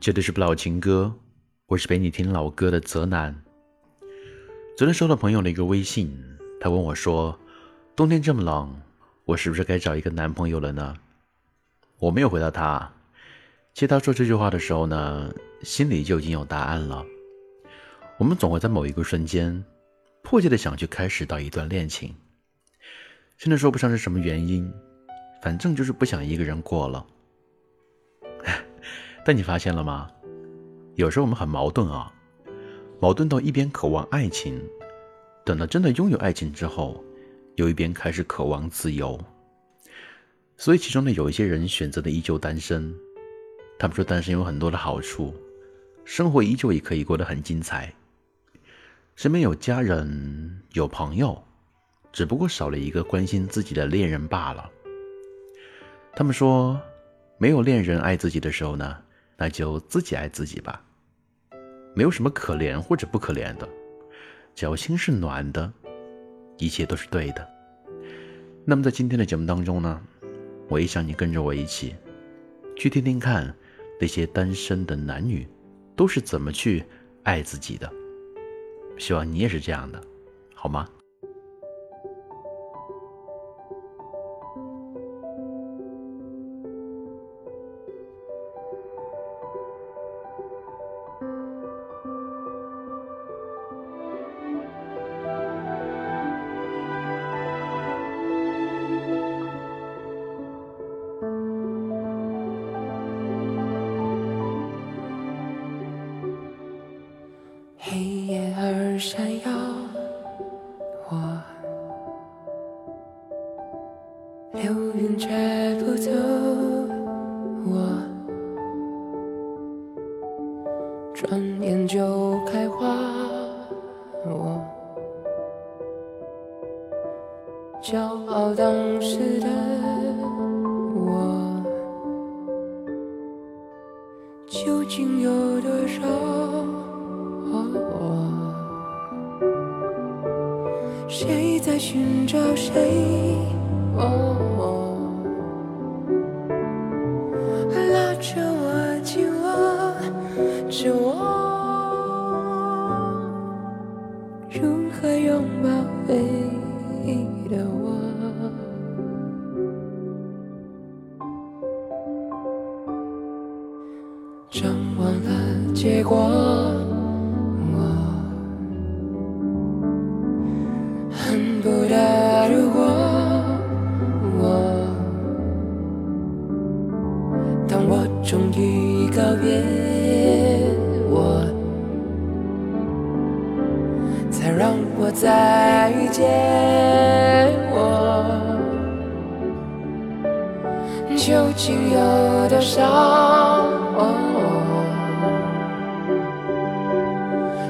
这里是不老情歌，我是陪你听老歌的泽南。昨天收到朋友的一个微信，他问我说：“冬天这么冷，我是不是该找一个男朋友了呢？”我没有回答他。其实他说这句话的时候呢，心里就已经有答案了。我们总会在某一个瞬间，迫切的想去开始到一段恋情，现在说不上是什么原因，反正就是不想一个人过了。但你发现了吗？有时候我们很矛盾啊，矛盾到一边渴望爱情，等到真的拥有爱情之后，又一边开始渴望自由。所以其中呢，有一些人选择的依旧单身，他们说单身有很多的好处，生活依旧也可以过得很精彩，身边有家人有朋友，只不过少了一个关心自己的恋人罢了。他们说，没有恋人爱自己的时候呢？那就自己爱自己吧，没有什么可怜或者不可怜的，只要心是暖的，一切都是对的。那么在今天的节目当中呢，我也想你跟着我一起，去听听看那些单身的男女都是怎么去爱自己的。希望你也是这样的，好吗？闪耀我流云摘不走我转眼就开花我。骄傲当时的我究竟有多少寻找谁？拉着我紧握着我，如何拥抱回忆？的我，张望了结果，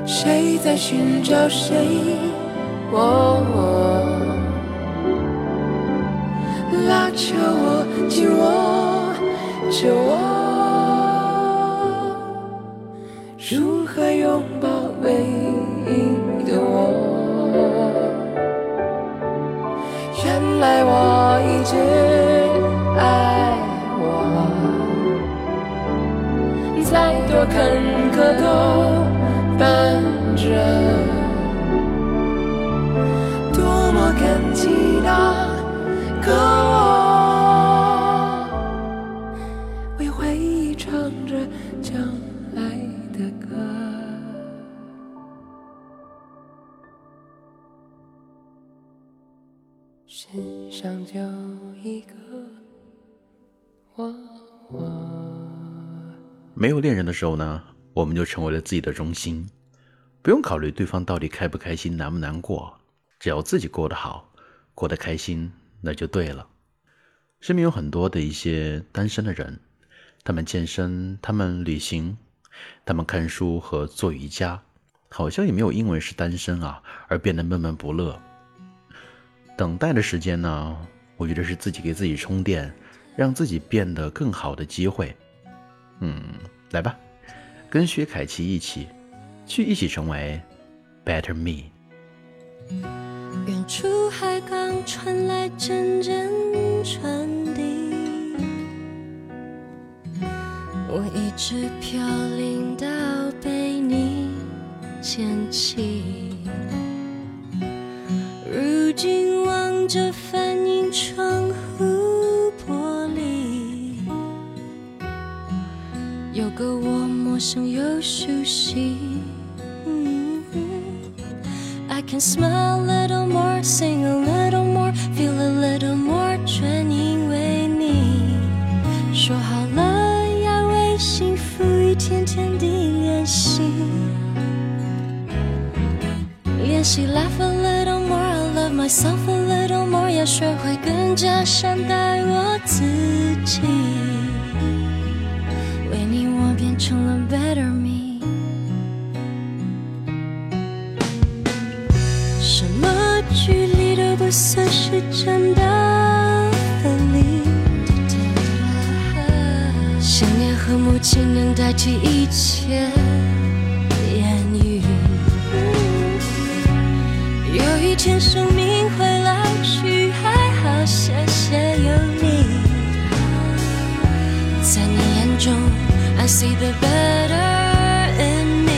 谁在寻找谁？拉着我，紧握着我，如何拥抱唯一的我？原来我一直爱我。再多坎坷都着，多么感激那个我，为回忆唱着将来的歌。世上就一个我，我。没有恋人的时候呢，我们就成为了自己的中心，不用考虑对方到底开不开心、难不难过，只要自己过得好、过得开心，那就对了。身边有很多的一些单身的人，他们健身，他们旅行，他们看书和做瑜伽，好像也没有因为是单身啊而变得闷闷不乐。等待的时间呢，我觉得是自己给自己充电，让自己变得更好的机会。嗯，来吧，跟薛凯琪一起，去一起成为 Better Me。远处海港传来阵阵传递，我一直飘零到被你捡起。如今望着反映窗户玻璃，有个我陌生又熟悉。练习 laugh a little more, I love myself a little more，要学会更加善待我自己。为你，我变成了 better me。什么距离都不算是真的分离。想念和母亲能代替一切生命会老去，还好谢谢有你。在你眼中，I see the better in me。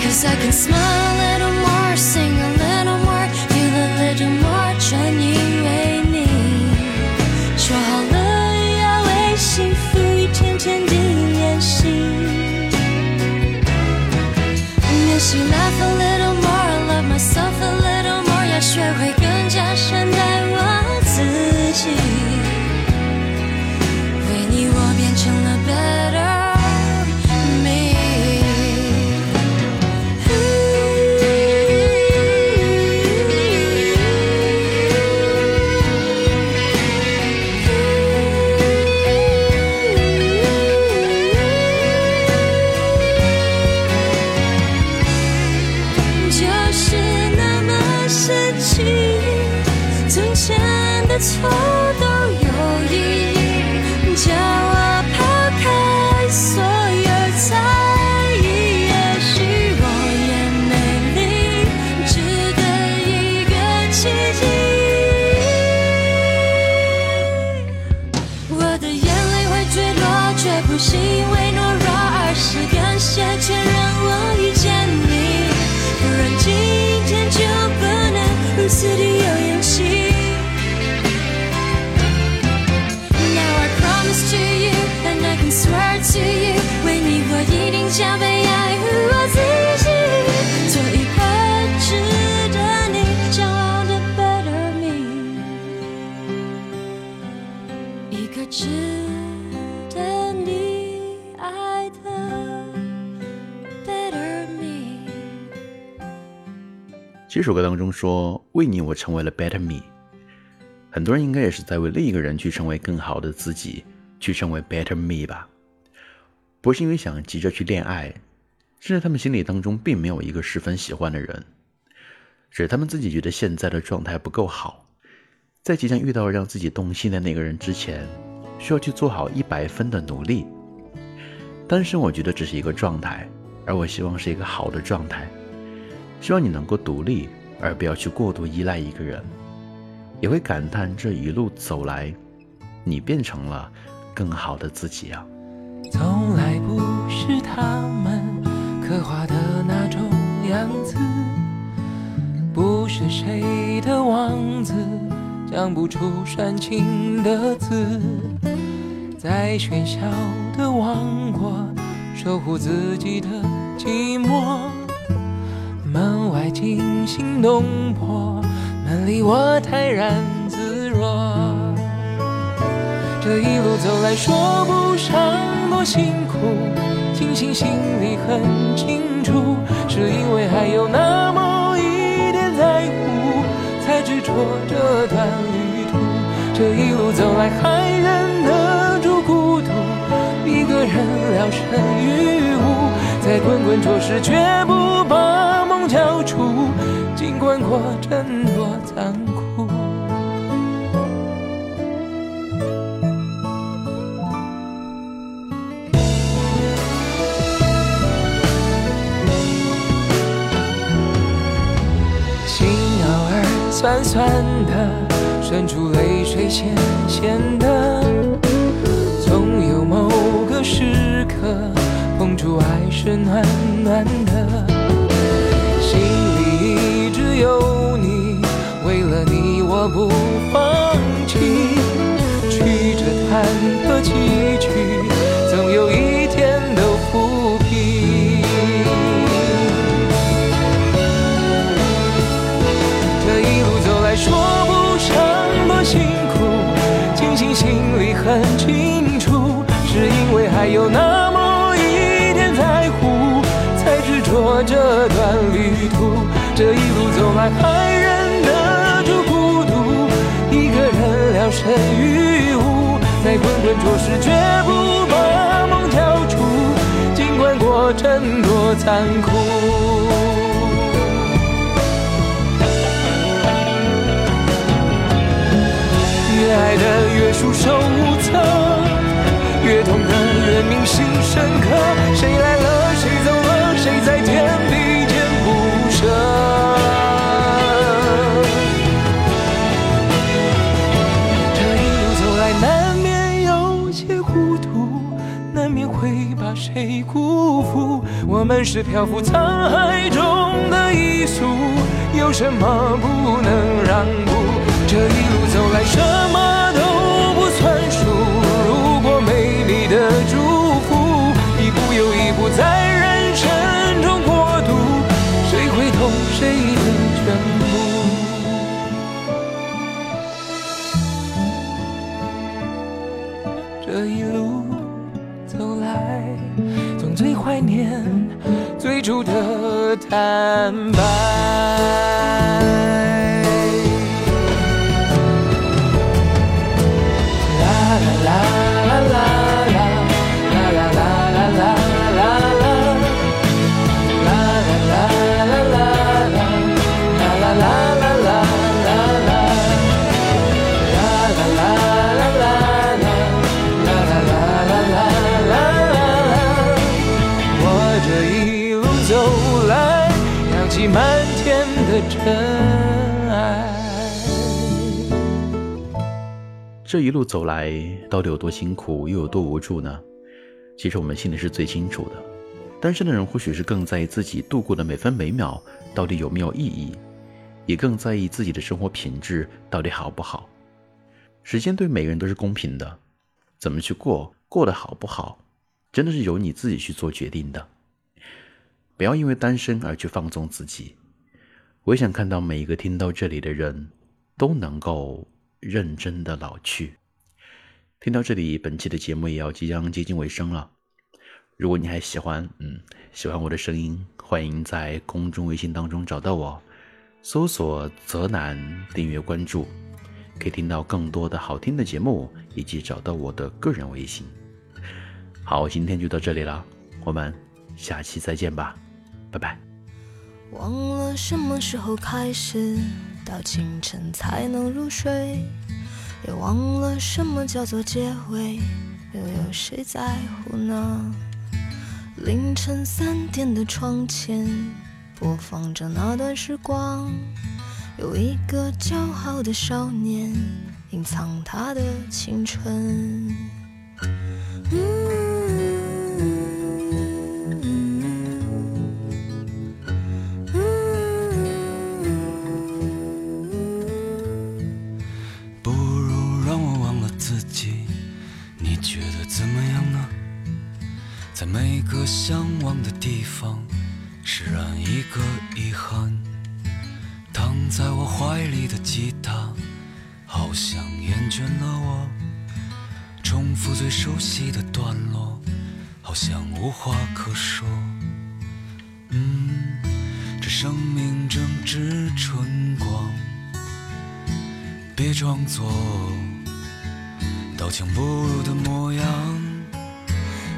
Cause I can smile a little more, sing a little more, feel a little more，全因为你。说好了要为幸福一天天地练习，练习 laugh a 错。这首歌当中说：“为你，我成为了 better me。”很多人应该也是在为另一个人去成为更好的自己，去成为 better me 吧。不是因为想急着去恋爱，甚至他们心里当中并没有一个十分喜欢的人，只是他们自己觉得现在的状态不够好，在即将遇到让自己动心的那个人之前，需要去做好一百分的努力。单身，我觉得只是一个状态，而我希望是一个好的状态。希望你能够独立，而不要去过度依赖一个人。也会感叹这一路走来，你变成了更好的自己啊！从来不是他们刻画的那种样子，不是谁的王子讲不出煽情的字，在喧嚣的王国守护自己的寂寞。门外惊心动魄，门里我泰然自若。这一路走来，说不上多辛苦，庆幸心里很清楚，是因为还有那么一点在乎，才执着这段旅途。这一路走来，还忍得住孤独，一个人聊胜于无，在滚滚浊世绝不把交出，尽管过程多残酷。心偶尔酸酸的，渗出泪水咸咸的，总有某个时刻，碰触爱是暖暖的。有你，为了你我不放弃，曲折坎坷崎岖，总有一天都抚平。这一路走来，说不上多辛苦，庆幸心里很清楚，是因为还有那来，还忍得住孤独，一个人聊胜于无，在滚滚浊世绝不把梦交出，尽管过程多残酷。们是漂浮沧海中的一粟，有什么不能让步？这一路走来，什么的坦白。一路走来，到底有多辛苦，又有多无助呢？其实我们心里是最清楚的。单身的人或许是更在意自己度过的每分每秒到底有没有意义，也更在意自己的生活品质到底好不好。时间对每个人都是公平的，怎么去过，过得好不好，真的是由你自己去做决定的。不要因为单身而去放纵自己。我也想看到每一个听到这里的人都能够认真的老去。听到这里，本期的节目也要即将接近尾声了。如果你还喜欢，嗯，喜欢我的声音，欢迎在公众微信当中找到我，搜索“泽南”，订阅关注，可以听到更多的好听的节目，以及找到我的个人微信。好，今天就到这里了，我们下期再见吧，拜拜。忘了什么时候开始，到清晨才能入睡，也忘了什么叫做结尾，又有谁在乎呢？凌晨三点的窗前，播放着那段时光，有一个骄傲的少年，隐藏他的青春。在每个向往的地方，释然一个遗憾。躺在我怀里的吉他，好像厌倦了我，重复最熟悉的段落，好像无话可说。嗯，这生命正值春光。别装作刀枪不入的模样，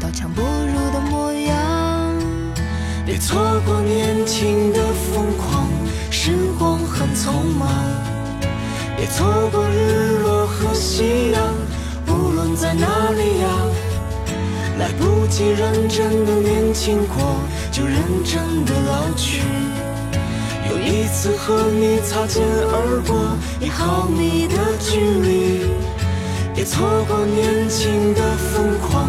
刀枪不入的模样。别错过年轻的疯狂，时光很匆忙。别错过日落和夕阳，无论在哪里呀。来不及认真的年轻过，就认真的老去。有一次和你擦肩而过，一毫米的距离。别错过年轻的疯狂，